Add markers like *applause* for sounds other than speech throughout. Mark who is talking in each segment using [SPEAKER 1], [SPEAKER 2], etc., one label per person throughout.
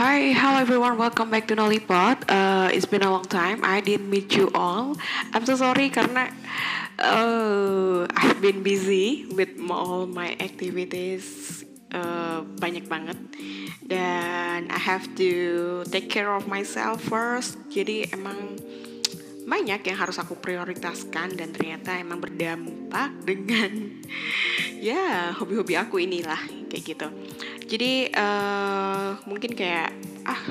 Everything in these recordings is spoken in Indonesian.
[SPEAKER 1] Hi, hello everyone. Welcome back to Nollipod. Uh, it's been a long time. I didn't meet you all. I'm so sorry karena uh, I've been busy with all my activities. Uh, banyak banget dan I have to take care of myself first. Jadi emang banyak yang harus aku prioritaskan dan ternyata emang berdampak dengan *laughs* ya hobi-hobi aku inilah kayak gitu jadi uh, mungkin kayak ah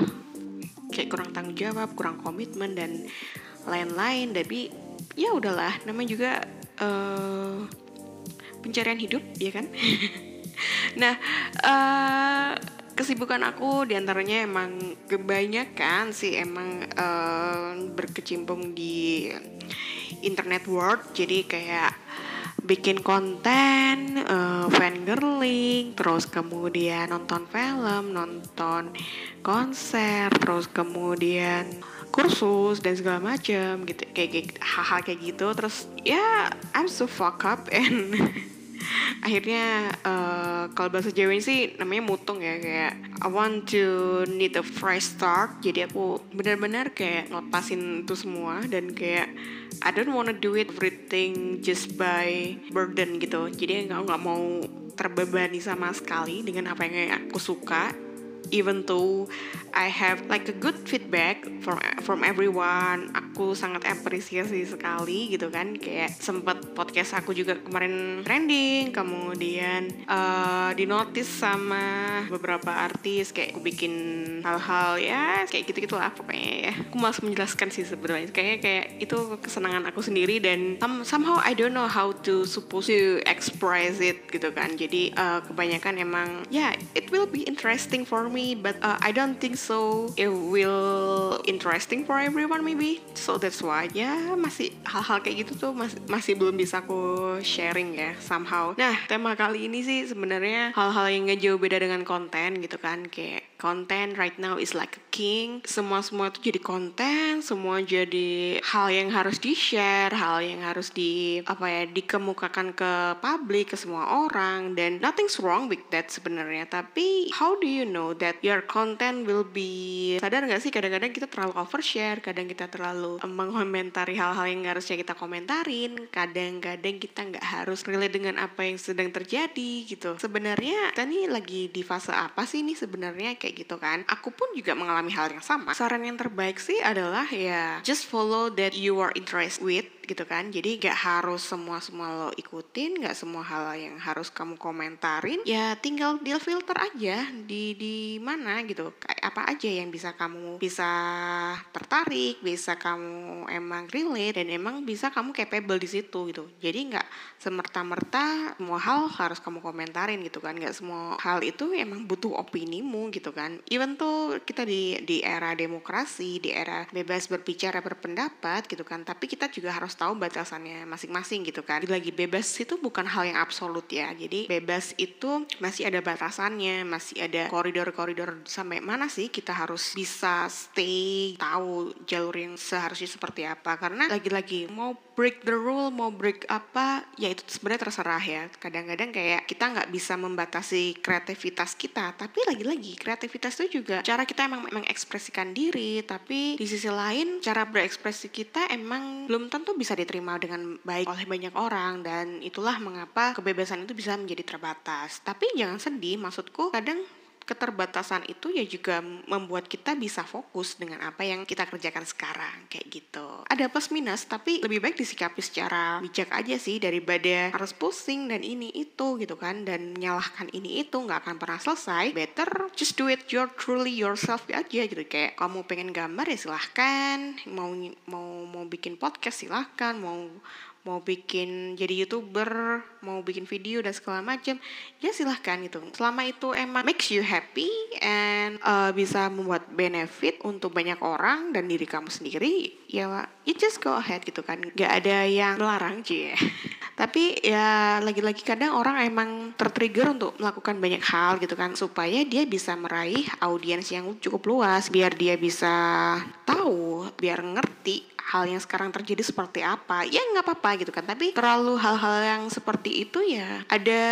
[SPEAKER 1] kayak kurang tanggung jawab kurang komitmen dan lain-lain. Tapi ya udahlah namanya juga uh, pencarian hidup ya kan? *laughs* Nah uh, kesibukan aku di antaranya emang kebanyakan sih emang uh, berkecimpung di internet world. Jadi kayak bikin konten, uh, fangirling, terus kemudian nonton film, nonton konser, terus kemudian kursus dan segala macam gitu. Kayak hal-hal kayak gitu. Terus ya I'm so fuck up and *laughs* akhirnya uh, kalau bahasa Jawa sih namanya mutung ya kayak I want to need a fresh start. Jadi aku benar-benar kayak ngelepasin itu semua dan kayak I don't wanna do it everything just by burden gitu. Jadi nggak nggak mau terbebani sama sekali dengan apa yang aku suka even though I have like a good feedback from from everyone aku sangat apresiasi sekali gitu kan. Kayak sempet podcast aku juga kemarin trending kemudian uh, di notice sama beberapa artis kayak aku bikin hal-hal ya kayak gitu gitulah pokoknya ya. Aku malas menjelaskan sih sebenarnya. Kayaknya kayak itu kesenangan aku sendiri dan somehow I don't know how to supposed to express it gitu kan. Jadi uh, kebanyakan emang ya yeah, it will be interesting for me me but uh, I don't think so. It will interesting for everyone maybe. So that's why ya masih hal-hal kayak gitu tuh masih masih belum bisa aku sharing ya somehow. Nah tema kali ini sih sebenarnya hal-hal yang gak jauh beda dengan konten gitu kan. Kayak konten right now is like a king. Semua semua itu jadi konten semua jadi hal yang harus di share hal yang harus di apa ya dikemukakan ke publik ke semua orang. Dan nothing's wrong with that sebenarnya. Tapi how do you know that your content will be sadar nggak sih? Kadang-kadang kita terlalu overshare kadang kita terlalu mengomentari hal-hal yang harusnya kita komentarin kadang-kadang kita nggak harus relate dengan apa yang sedang terjadi gitu. Sebenarnya kita nih lagi di fase apa sih ini sebenarnya? Kayak gitu kan. Aku pun juga mengalami hal yang sama. Saran yang terbaik sih adalah ya just follow that you are interested with gitu kan. Jadi gak harus semua semua lo ikutin gak semua hal yang harus kamu komentarin ya tinggal deal filter aja di di mana gitu. Kayak apa aja yang bisa kamu bisa tertarik bisa kamu emang relate dan emang bisa kamu capable di situ gitu. Jadi nggak semerta-merta semua hal harus kamu komentarin gitu kan. Nggak semua hal itu emang butuh opinimu gitu kan. Even tuh kita di di era demokrasi di era bebas berbicara berpendapat gitu kan. Tapi kita juga harus tahu batasannya masing-masing gitu kan. Lagi bebas itu bukan hal yang absolut ya. Jadi bebas itu masih ada batasannya, masih ada koridor-koridor sampai mana sih kita harus bisa stay tahu jalur yang seharusnya seperti apa. Karena lagi-lagi mau break the rule, mau break apa, ya itu sebenarnya terserah ya. Kadang-kadang kayak kita nggak bisa membatasi kreativitas kita, tapi lagi-lagi kreativitas itu juga cara kita emang mengekspresikan diri, tapi di sisi lain cara berekspresi kita emang belum tentu bisa diterima dengan baik oleh banyak orang dan itulah mengapa kebebasan itu bisa menjadi terbatas. Tapi jangan sedih, maksudku kadang keterbatasan itu ya juga membuat kita bisa fokus dengan apa yang kita kerjakan sekarang kayak gitu. Ada plus minus tapi lebih baik disikapi secara bijak aja sih daripada harus pusing dan ini itu gitu kan. Dan menyalahkan ini itu nggak akan pernah selesai. Better just do it your truly yourself aja gitu. Kayak kamu pengen gambar ya silahkan. Mau mau mau bikin podcast silahkan. Mau mau bikin jadi youtuber mau bikin video dan segala macam ya silahkan gitu. Selama itu emang makes you happy and uh, bisa membuat benefit untuk banyak orang dan diri kamu sendiri ya you just go ahead gitu kan. Gak ada yang melarang sih *laughs* tapi ya lagi-lagi kadang orang emang tertrigger untuk melakukan banyak hal gitu kan supaya dia bisa meraih audiens yang cukup luas biar dia bisa tahu biar ngerti hal yang sekarang terjadi seperti apa ya nggak apa-apa gitu kan. Tapi terlalu hal-hal yang seperti itu ya ada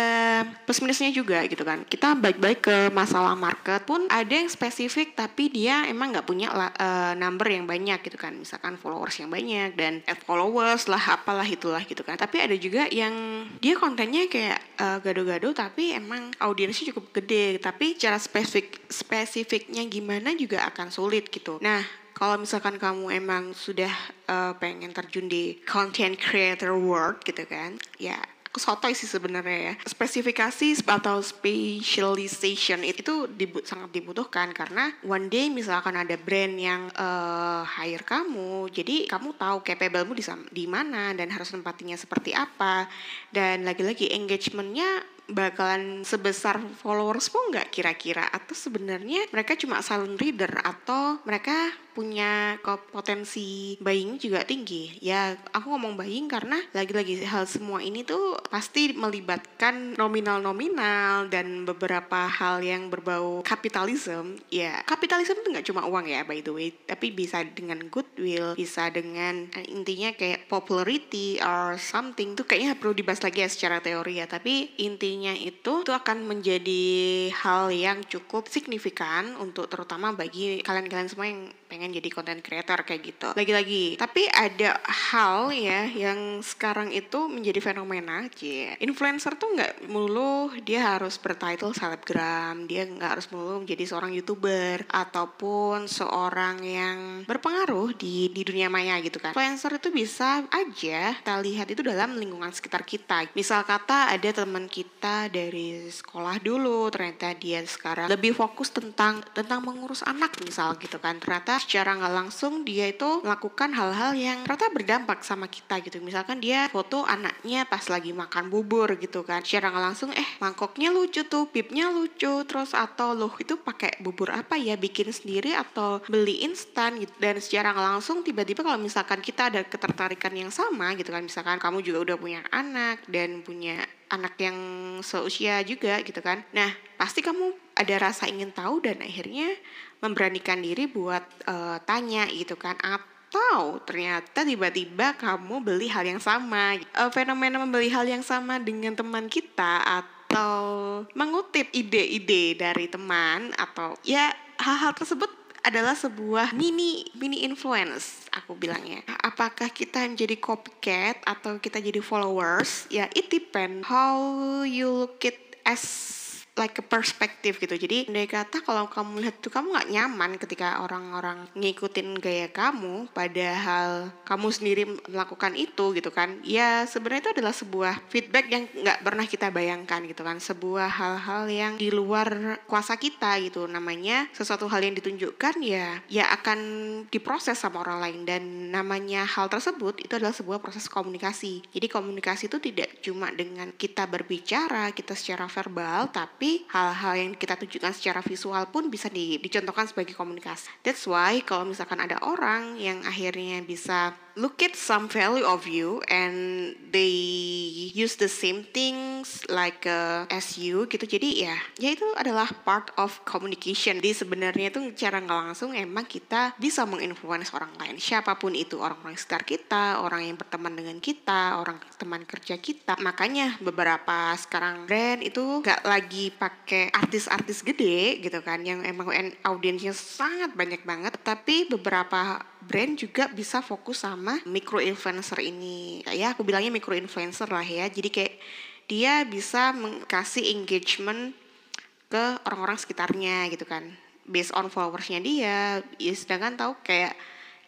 [SPEAKER 1] plus minusnya juga gitu kan. Kita baik-baik ke masalah market pun ada yang spesifik tapi dia emang nggak punya uh, number yang banyak gitu kan. Misalkan followers yang banyak dan add followers lah apalah itulah gitu kan. Tapi ada juga yang dia kontennya kayak uh, gado-gado tapi emang audiensnya cukup gede. Tapi cara spesifik spesifiknya gimana juga akan sulit gitu. Nah kalau misalkan kamu emang sudah uh, pengen terjun di content creator world gitu kan ya aku sotoy sih sebenarnya ya. Spesifikasi atau specialization itu dibut, sangat dibutuhkan karena one day misalkan ada brand yang uh, hire kamu jadi kamu tahu capable-mu di, di mana dan harus tempatinya seperti apa. Dan lagi-lagi engagementnya bakalan sebesar followers pun nggak kira-kira? Atau sebenarnya mereka cuma silent reader? Atau mereka punya potensi buying juga tinggi. Ya aku ngomong buying karena lagi-lagi hal semua ini tuh pasti melibatkan nominal-nominal dan beberapa hal yang berbau kapitalisme. Ya kapitalisme itu nggak cuma uang ya by the way. Tapi bisa dengan goodwill bisa dengan eh, intinya kayak popularity or something. Tuh kayaknya perlu dibahas lagi ya secara teori ya. Tapi intinya itu itu akan menjadi hal yang cukup signifikan untuk terutama bagi kalian-kalian semua yang pengen jadi content creator kayak gitu. Lagi-lagi. Tapi ada hal ya yang sekarang itu menjadi fenomena cie influencer tuh nggak melulu dia harus bertitle selebgram dia nggak harus melulu menjadi seorang youtuber ataupun seorang yang berpengaruh di di dunia maya gitu kan. Influencer itu bisa aja kita lihat itu dalam lingkungan sekitar kita. Misal kata ada teman kita dari sekolah dulu ternyata dia sekarang lebih fokus tentang tentang mengurus anak misal gitu kan. Ternyata secara nggak langsung dia itu melakukan hal-hal yang ternyata berdampak sama kita gitu. Misalkan dia foto anaknya pas lagi makan bubur gitu kan. Secara nggak langsung eh mangkoknya lucu tuh pipnya lucu terus atau loh itu pakai bubur apa ya bikin sendiri atau beli instan gitu. Dan secara nggak langsung tiba-tiba kalau misalkan kita ada ketertarikan yang sama gitu kan misalkan kamu juga udah punya anak dan punya anak yang seusia juga gitu kan. Nah, pasti kamu ada rasa ingin tahu dan akhirnya memberanikan diri buat uh, tanya gitu kan. Atau ternyata tiba-tiba kamu beli hal yang sama. Uh, fenomena membeli hal yang sama dengan teman kita atau mengutip ide-ide dari teman atau ya hal-hal tersebut adalah sebuah mini mini influence aku bilangnya. Apakah kita menjadi copycat atau kita jadi followers? Ya it depend how you look it as like a perspektif gitu. Jadi andai kata kalau kamu lihat itu kamu nggak nyaman ketika orang-orang ngikutin gaya kamu padahal kamu sendiri melakukan itu gitu kan ya sebenarnya itu adalah sebuah feedback yang nggak pernah kita bayangkan gitu kan. Sebuah hal-hal yang di luar kuasa kita gitu. Namanya sesuatu hal yang ditunjukkan ya ya akan diproses sama orang lain. Dan namanya hal tersebut itu adalah sebuah proses komunikasi. Jadi komunikasi itu tidak cuma dengan kita berbicara kita secara verbal tapi hal-hal yang kita tunjukkan secara visual pun bisa di, dicontohkan sebagai komunikasi. That's why kalau misalkan ada orang yang akhirnya bisa look at some value of you and they use the same things like uh, as you gitu. Jadi ya ya itu adalah part of communication. Jadi sebenarnya itu cara nggak langsung emang kita bisa menginfluence orang lain. Siapa pun itu orang-orang sekitar kita orang yang berteman dengan kita orang teman kerja kita. Makanya beberapa sekarang brand itu nggak lagi pakai artis-artis gede gitu kan yang emang audiensnya sangat banyak banget. Tapi beberapa brand juga bisa fokus sama micro influencer ini. Ya aku bilangnya micro influencer lah ya. Jadi kayak dia bisa kasih engagement ke orang-orang sekitarnya gitu kan. Based on followersnya dia. Ya sedangkan tahu kayak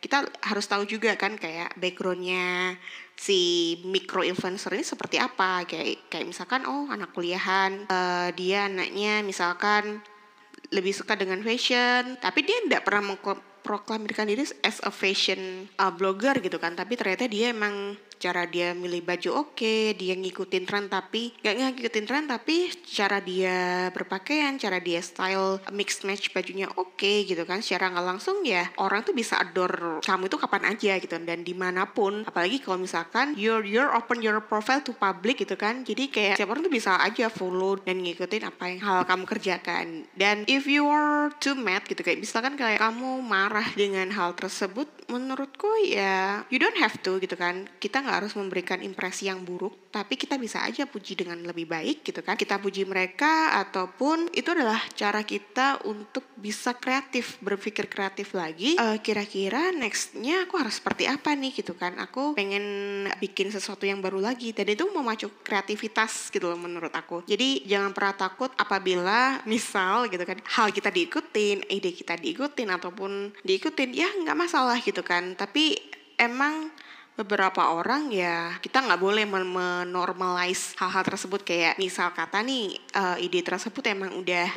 [SPEAKER 1] kita harus tahu juga kan kayak backgroundnya si micro influencer ini seperti apa. Kayak kayak misalkan oh anak kuliahan uh, dia anaknya misalkan lebih suka dengan fashion tapi dia tidak pernah proklamirkan diri as a fashion uh, blogger gitu kan. Tapi ternyata dia emang cara dia milih baju oke okay, dia ngikutin tren tapi gak ngikutin tren tapi cara dia berpakaian cara dia style mix match bajunya oke okay, gitu kan. Secara nggak langsung ya orang tuh bisa adore kamu itu kapan aja gitu dan di mana pun. Apalagi kalau misalkan you're you're open your profile to public gitu kan. Jadi kayak siapa orang tuh bisa aja follow dan ngikutin apa yang hal kamu kerjakan. Dan if you are too mad gitu kayak misalkan kayak kamu marah dengan hal tersebut menurutku ya you don't have to gitu kan. Kita nggak harus memberikan impresi yang buruk tapi kita bisa aja puji dengan lebih baik gitu kan. Kita puji mereka ataupun itu adalah cara kita untuk bisa kreatif berpikir kreatif lagi. Uh, kira-kira nextnya aku harus seperti apa nih gitu kan. Aku pengen bikin sesuatu yang baru lagi dan itu memacu kreativitas gitu loh menurut aku. Jadi jangan pernah takut apabila misal gitu kan hal kita diikutin ide kita diikutin ataupun diikutin ya nggak masalah gitu kan. Tapi emang beberapa orang ya kita nggak boleh menormalize hal-hal tersebut. Kayak misal kata nih uh, ide tersebut emang udah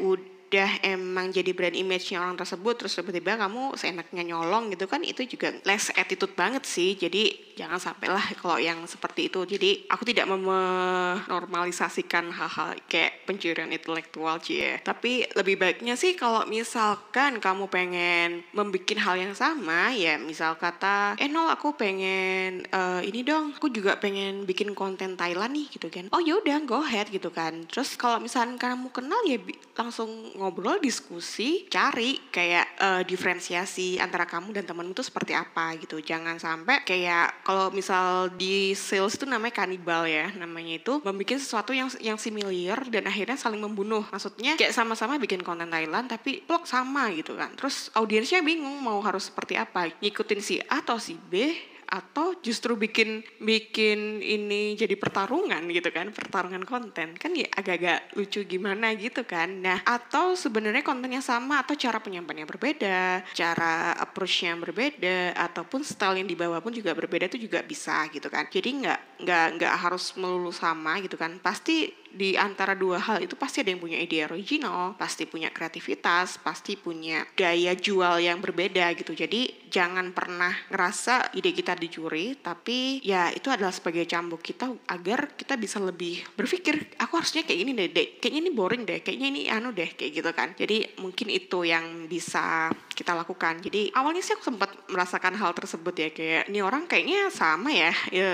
[SPEAKER 1] udah emang jadi brand image-nya orang tersebut terus tiba-tiba kamu seenaknya nyolong gitu kan itu juga less attitude banget sih. Jadi jangan sampailah kalau yang seperti itu. Jadi aku tidak menormalisasikan hal-hal kayak pencurian intelektual cie. Tapi lebih baiknya sih kalau misalkan kamu pengen membuat hal yang sama ya misal kata eh nol aku pengen uh, ini dong aku juga pengen bikin konten Thailand nih gitu kan. Oh yaudah go ahead gitu kan. Terus kalau misalkan kamu kenal ya langsung ngobrol diskusi cari kayak uh, diferensiasi antara kamu dan temen itu seperti apa gitu. Jangan sampai kayak kalau misal di sales itu namanya kanibal ya namanya itu membuat sesuatu yang yang similar dan akhirnya saling membunuh. Maksudnya kayak sama-sama bikin konten Thailand tapi plot sama gitu kan. Terus audiensnya bingung mau harus seperti apa. Ngikutin si A atau si B atau justru bikin bikin ini jadi pertarungan gitu kan pertarungan konten. Kan ya agak-agak lucu gimana gitu kan. Nah atau sebenarnya kontennya sama atau cara penyampaiannya berbeda cara approachnya berbeda ataupun style yang dibawa pun juga berbeda itu juga bisa gitu kan. Jadi nggak nggak nggak harus melulu sama gitu kan. Pasti di antara dua hal itu pasti ada yang punya ide original, pasti punya kreativitas, pasti punya daya jual yang berbeda gitu. Jadi jangan pernah ngerasa ide kita dicuri, tapi ya itu adalah sebagai cambuk kita agar kita bisa lebih berpikir, aku harusnya kayak ini deh, deh. kayaknya ini boring deh, kayaknya ini anu deh, kayak gitu kan. Jadi mungkin itu yang bisa kita lakukan. Jadi awalnya sih aku sempat merasakan hal tersebut ya kayak ini orang kayaknya sama ya, ya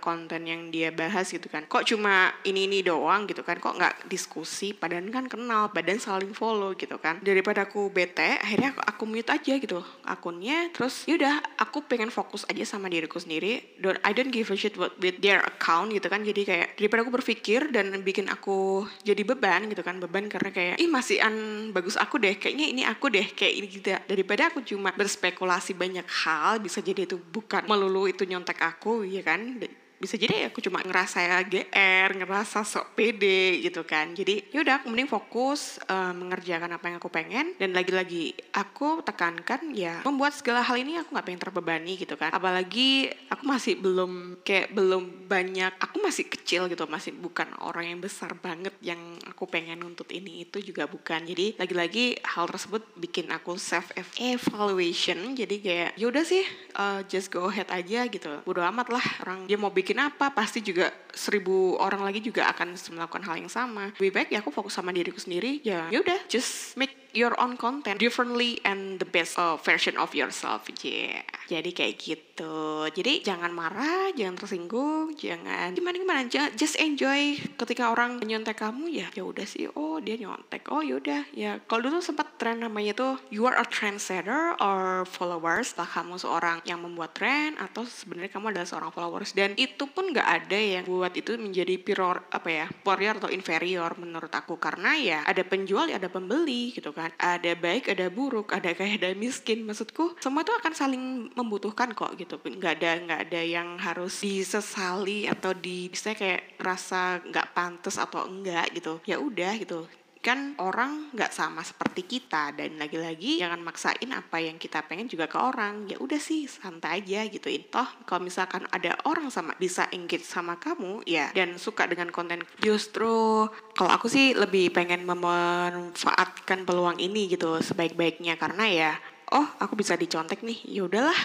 [SPEAKER 1] konten yang dia bahas gitu kan. Kok cuma ini ini doang doang gitu kan. Kok nggak diskusi? Padahal kan kenal badan saling follow gitu kan. Daripada aku bete akhirnya aku, aku mute aja gitu akunnya. Terus yaudah aku pengen fokus aja sama diriku sendiri. Don't I don't give a shit with, with their account gitu kan. Jadi kayak daripada aku berpikir dan bikin aku jadi beban gitu kan. Beban karena kayak ih masih an bagus aku deh. Kayaknya ini aku deh. Kayak ini gitu. Daripada aku cuma berspekulasi banyak hal bisa jadi itu bukan melulu itu nyontek aku ya kan bisa jadi aku cuma ngerasa GR, ngerasa sok pede gitu kan. Jadi yaudah aku mending fokus uh, mengerjakan apa yang aku pengen dan lagi-lagi aku tekankan ya membuat segala hal ini aku nggak pengen terbebani gitu kan. Apalagi aku masih belum kayak belum banyak, aku masih kecil gitu, masih bukan orang yang besar banget yang aku pengen untuk ini itu juga bukan. Jadi lagi-lagi hal tersebut bikin aku self evaluation. Jadi kayak yaudah sih uh, just go ahead aja gitu. Bodo amat lah orang dia mau bikin bikin apa pasti juga seribu orang lagi juga akan melakukan hal yang sama. Lebih baik ya aku fokus sama diriku sendiri ya yaudah just make your own content differently and the best uh, version of yourself. Yeah. Jadi kayak gitu. Jadi jangan marah jangan tersinggung jangan gimana gimana just enjoy. Ketika orang nyontek kamu ya ya udah sih. Oh dia nyontek. Oh yaudah ya kalau dulu sempat tren namanya tuh you are a trendsetter or followers. Lah kamu seorang yang membuat tren atau sebenarnya kamu adalah seorang followers. Dan itu pun nggak ada yang buat itu menjadi pure apa ya superior atau inferior menurut aku. Karena ya ada penjual ya ada pembeli gitu kan? Ada baik ada buruk ada kaya ada miskin. Maksudku semua itu akan saling membutuhkan kok gitu. Nggak ada nggak ada yang harus disesali atau di bisa kayak rasa nggak pantas atau enggak gitu. Ya udah gitu kan orang nggak sama seperti kita dan lagi-lagi jangan maksain apa yang kita pengen juga ke orang. Ya udah sih santai aja gitu. Toh kalau misalkan ada orang sama bisa engage sama kamu ya dan suka dengan konten justru kalau aku sih lebih pengen memanfaatkan peluang ini gitu sebaik-baiknya. Karena ya oh aku bisa dicontek nih ya udahlah.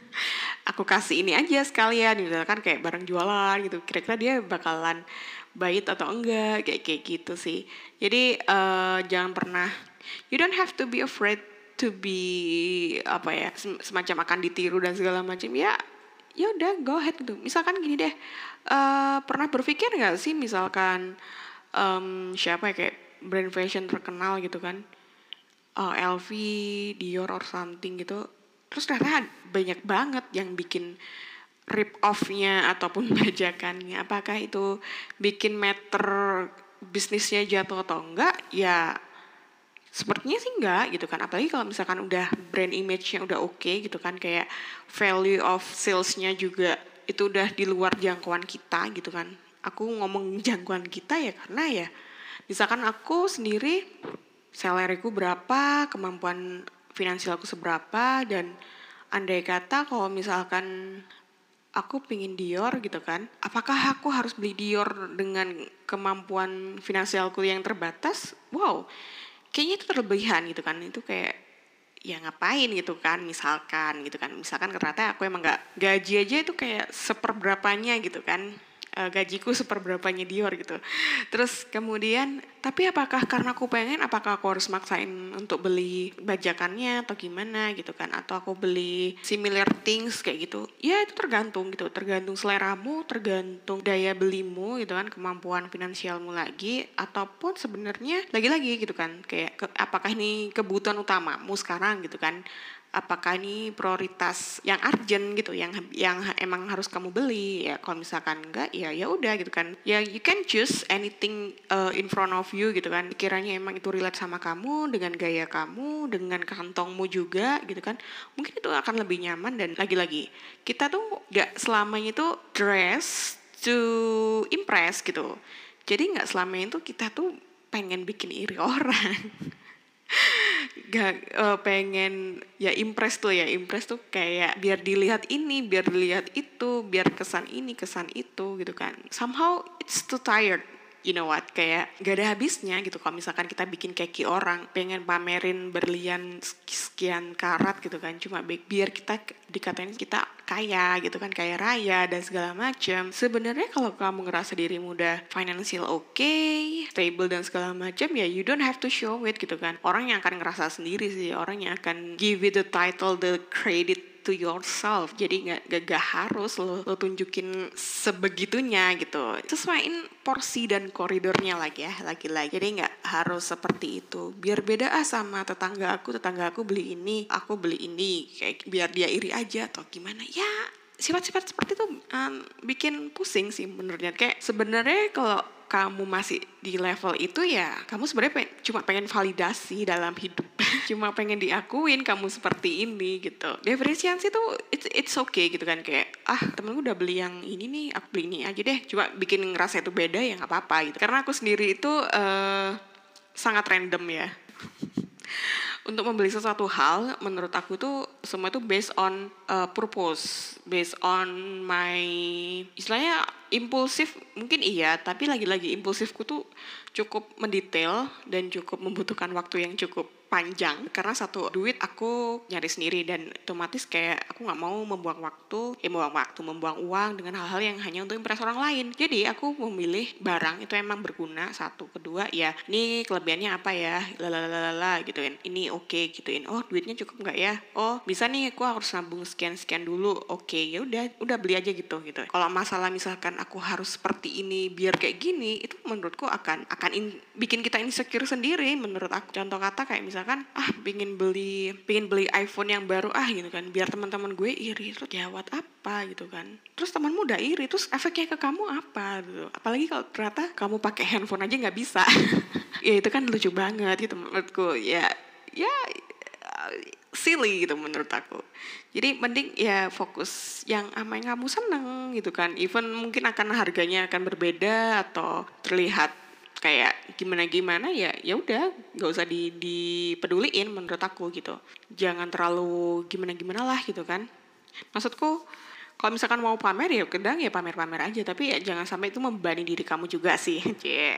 [SPEAKER 1] *laughs* Aku kasih ini aja sekalian gitu kan kayak barang jualan gitu kira-kira dia bakalan baik atau enggak kayak kayak gitu sih. Jadi uh, jangan pernah you don't have to be afraid to be apa ya semacam akan ditiru dan segala macam. Ya ya udah go ahead gitu misalkan gini deh uh, pernah berpikir nggak sih misalkan um, siapa ya kayak brand fashion terkenal gitu kan? Uh, LV Dior or something gitu. Terus ternyata banyak banget yang bikin rip off-nya ataupun *laughs* bajakannya apakah itu bikin meter bisnisnya jatuh atau enggak? Ya sepertinya sih enggak gitu kan. Apalagi kalau misalkan udah brand image-nya udah oke okay, gitu kan kayak value of sales-nya juga itu udah di luar jangkauan kita gitu kan. Aku ngomong *laughs* jangkauan kita ya karena ya misalkan aku sendiri salariku berapa kemampuan finansial aku seberapa dan andai kata kalau misalkan aku pingin Dior gitu kan. Apakah aku harus beli Dior dengan kemampuan finansialku yang terbatas? Wow. Kayaknya itu terlebihan gitu kan. Itu kayak ya ngapain gitu kan misalkan gitu kan. Misalkan ternyata aku emang nggak gaji aja itu kayak seperberapanya gitu kan uh, gajiku seperberapanya Dior gitu. Terus kemudian, tapi apakah karena aku pengen, apakah aku harus maksain untuk beli bajakannya atau gimana gitu kan? Atau aku beli similar things kayak gitu? Ya itu tergantung gitu, tergantung seleramu, tergantung daya belimu gitu kan, kemampuan finansialmu lagi, ataupun sebenarnya lagi-lagi gitu kan, kayak ke, apakah ini kebutuhan utamamu sekarang gitu kan? Apakah ini prioritas yang urgent gitu yang yang emang harus kamu beli? Ya kalau misalkan enggak ya ya udah gitu kan. Ya you can choose anything uh, in front of you gitu kan. Kiranya emang itu relate sama kamu dengan gaya kamu dengan kantongmu juga gitu kan. Mungkin itu akan lebih nyaman dan lagi-lagi kita tuh nggak selamanya itu dress to impress gitu. Jadi nggak selamanya itu kita tuh pengen bikin iri *laughs* orang gak uh, pengen ya impress tuh ya impress tuh kayak biar dilihat ini biar dilihat itu biar kesan ini kesan itu gitu kan. Somehow it's too tired you know what kayak gak ada habisnya gitu. Kalau misalkan kita bikin keki orang pengen pamerin berlian sekian karat gitu kan cuma biar kita dikatain kita kaya gitu kan kaya raya dan segala macam sebenarnya kalau kamu ngerasa diri muda financial oke okay, stable dan segala macam ya you don't have to show it gitu kan. Orang yang akan ngerasa sendiri sih orang yang akan give it the title the credit to yourself. Jadi nggak gak, gak harus lo, lo tunjukin sebegitunya gitu. Sesuaiin porsi dan koridornya lagi ya lagi-lagi. Jadi nggak harus seperti itu. Biar beda ah sama tetangga aku tetangga aku beli ini aku beli ini. Kayak biar dia iri aja atau gimana. Ya sifat-sifat seperti itu um, bikin pusing sih menurutnya kayak sebenarnya kalau kamu masih di level itu ya kamu sebenarnya pe cuma pengen validasi dalam hidup. *laughs* Cuma pengen diakuin kamu seperti ini gitu. Depresiasi tuh it's it's okay gitu kan. Kayak ah temen gue udah beli yang ini nih aku beli ini aja deh. Cuma bikin ngerasa itu beda ya nggak apa-apa gitu. Karena aku sendiri itu uh, sangat random ya untuk membeli sesuatu hal menurut aku tuh semua itu based on uh, purpose based on my istilahnya impulsif mungkin iya tapi lagi-lagi impulsifku tuh cukup mendetail dan cukup membutuhkan waktu yang cukup panjang karena satu duit aku nyari sendiri dan otomatis kayak aku nggak mau membuang waktu ya membuang waktu membuang uang dengan hal-hal yang hanya untuk impress orang lain. Jadi aku memilih barang itu emang berguna satu. Kedua ya ini kelebihannya apa ya? Lalalala gituin. Ini oke okay, gituin. Oh duitnya cukup nggak ya? Oh bisa nih aku harus nabung sekian sekian dulu. Oke okay, ya udah udah beli aja gitu gitu. Kalau masalah misalkan aku harus seperti ini biar kayak gini itu menurutku akan akan in, bikin kita insecure sendiri menurut aku. Contoh kata kayak misalnya misalkan ah pingin beli pingin beli iPhone yang baru ah gitu kan. Biar teman-teman gue iri terus jawab apa? gitu kan. Terus temanmu udah iri terus efeknya ke kamu apa gitu. Apalagi kalau ternyata kamu pakai handphone aja nggak bisa. *laughs* Ya itu kan lucu banget gitu menurutku. Ya ya silly gitu menurut aku. Jadi mending ya fokus yang apa yang kamu seneng gitu kan. Even mungkin akan harganya akan berbeda atau terlihat kayak gimana gimana ya ya udah nggak usah di dipeduliin menurut aku gitu. Jangan terlalu gimana gimana lah gitu kan. Maksudku kalau misalkan mau pamer ya kedang ya pamer-pamer aja. Tapi ya jangan sampai itu membebani diri kamu juga sih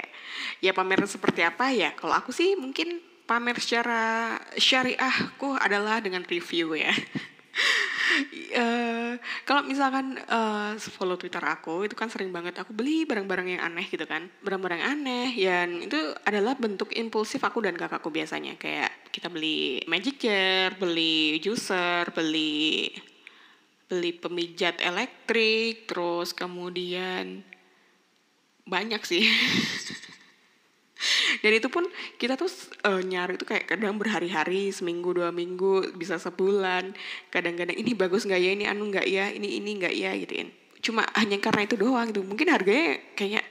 [SPEAKER 1] *laughs* ya pamer seperti apa ya? Kalau aku sih mungkin pamer secara syariahku adalah dengan review ya *laughs* uh, kalau misalkan uh, follow Twitter aku itu kan sering banget aku beli barang-barang yang aneh gitu kan. Barang-barang aneh dan itu adalah bentuk impulsif aku dan kakakku biasanya. Kayak kita beli magic jar beli juicer beli beli pemijat elektrik terus kemudian banyak sih *laughs* dan itu pun kita tuh uh, nyari itu kayak kadang berhari-hari seminggu dua minggu bisa sebulan. Kadang-kadang ini bagus nggak ya? Ini anu nggak ya? Ini ini nggak ya? Gitu kan. Cuma hanya karena itu doang gitu. Mungkin harganya kayaknya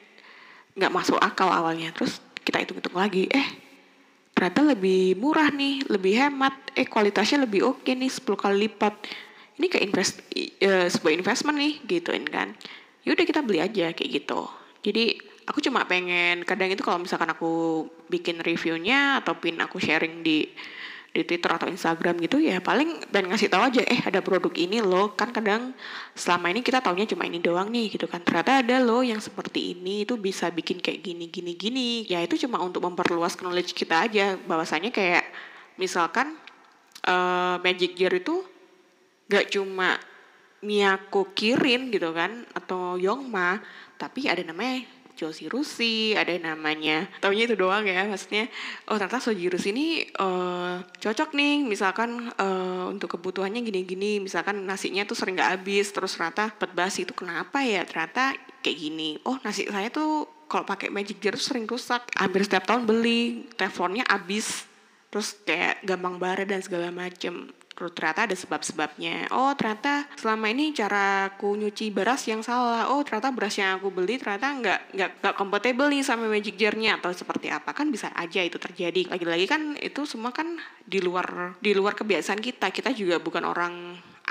[SPEAKER 1] nggak masuk akal awalnya. Terus kita hitung-hitung lagi eh ternyata lebih murah nih lebih hemat. Eh kualitasnya lebih oke nih 10 kali lipat. Ini kayak invest uh, sebuah investment nih gituin kan. Yaudah kita beli aja kayak gitu. Jadi aku cuma pengen kadang itu kalau misalkan aku bikin reviewnya atau pin aku sharing di di Twitter atau Instagram gitu ya paling dan ngasih tahu aja eh ada produk ini loh. Kan kadang selama ini kita taunya cuma ini doang nih gitu kan. Ternyata ada loh yang seperti ini itu bisa bikin kayak gini gini gini. Ya itu cuma untuk memperluas knowledge kita aja. Bahwasanya kayak misalkan uh, Magic Gear itu gak cuma Miyako Kirin gitu kan atau Yongma tapi ada namanya Josie Rusi, ada namanya. Taunya itu doang ya, maksudnya oh ternyata Soji Rusi ini uh, cocok nih, misalkan uh, untuk kebutuhannya gini-gini, misalkan nasinya tuh sering gak habis, terus ternyata pet basi itu kenapa ya? Ternyata kayak gini. Oh nasi saya tuh kalau pakai Magic Jar tuh sering rusak, hampir setiap tahun beli, teflonnya habis, terus kayak gampang bara dan segala macem ternyata ada sebab-sebabnya. Oh ternyata selama ini cara aku nyuci beras yang salah. Oh ternyata beras yang aku beli ternyata nggak nggak nggak compatible nih sama magic jarnya atau seperti apa kan bisa aja itu terjadi. Lagi-lagi kan itu semua kan di luar di luar kebiasaan kita. Kita juga bukan orang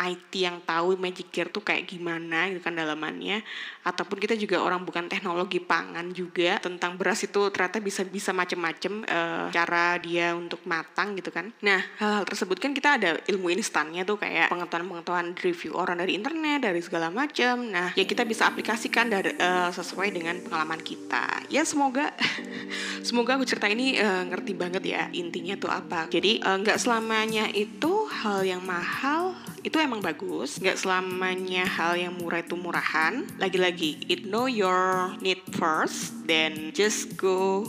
[SPEAKER 1] IT yang tahu Magic Gear tuh kayak gimana gitu kan dalamannya. Ataupun kita juga orang bukan teknologi pangan juga tentang beras itu ternyata bisa bisa macem-macem uh, cara dia untuk matang gitu kan. Nah hal-hal tersebut kan kita ada ilmu instannya tuh kayak pengetahuan-pengetahuan review orang dari internet dari segala macam nah ya kita bisa aplikasikan dari uh, sesuai dengan pengalaman kita. Ya semoga *laughs* semoga aku cerita ini uh, ngerti banget ya intinya tuh apa. Jadi nggak uh, selamanya itu hal yang mahal itu emang bagus nggak selamanya hal yang murah itu murahan. Lagi-lagi it know your need first then just go.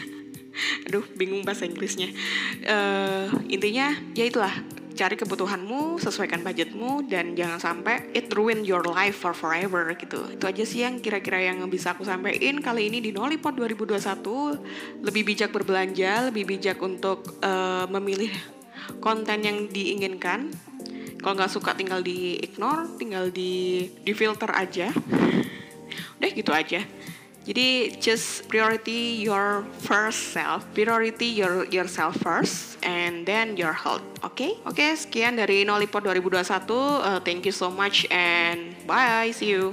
[SPEAKER 1] *laughs* Aduh bingung bahasa Inggrisnya. Uh, intinya ya itulah. Cari kebutuhanmu, sesuaikan budgetmu, dan jangan sampai it ruin your life for forever gitu. Itu aja sih yang kira-kira yang bisa aku sampaikan. Kali ini di Nolipot 2021. Lebih bijak berbelanja, lebih bijak untuk uh, memilih konten yang diinginkan kalau nggak suka tinggal di ignore tinggal di di filter aja. Udah gitu aja. Jadi just priority your first self priority your yourself first and then your health oke? Okay? oke okay, sekian dari Nolipod 2021 uh, thank you so much and bye see you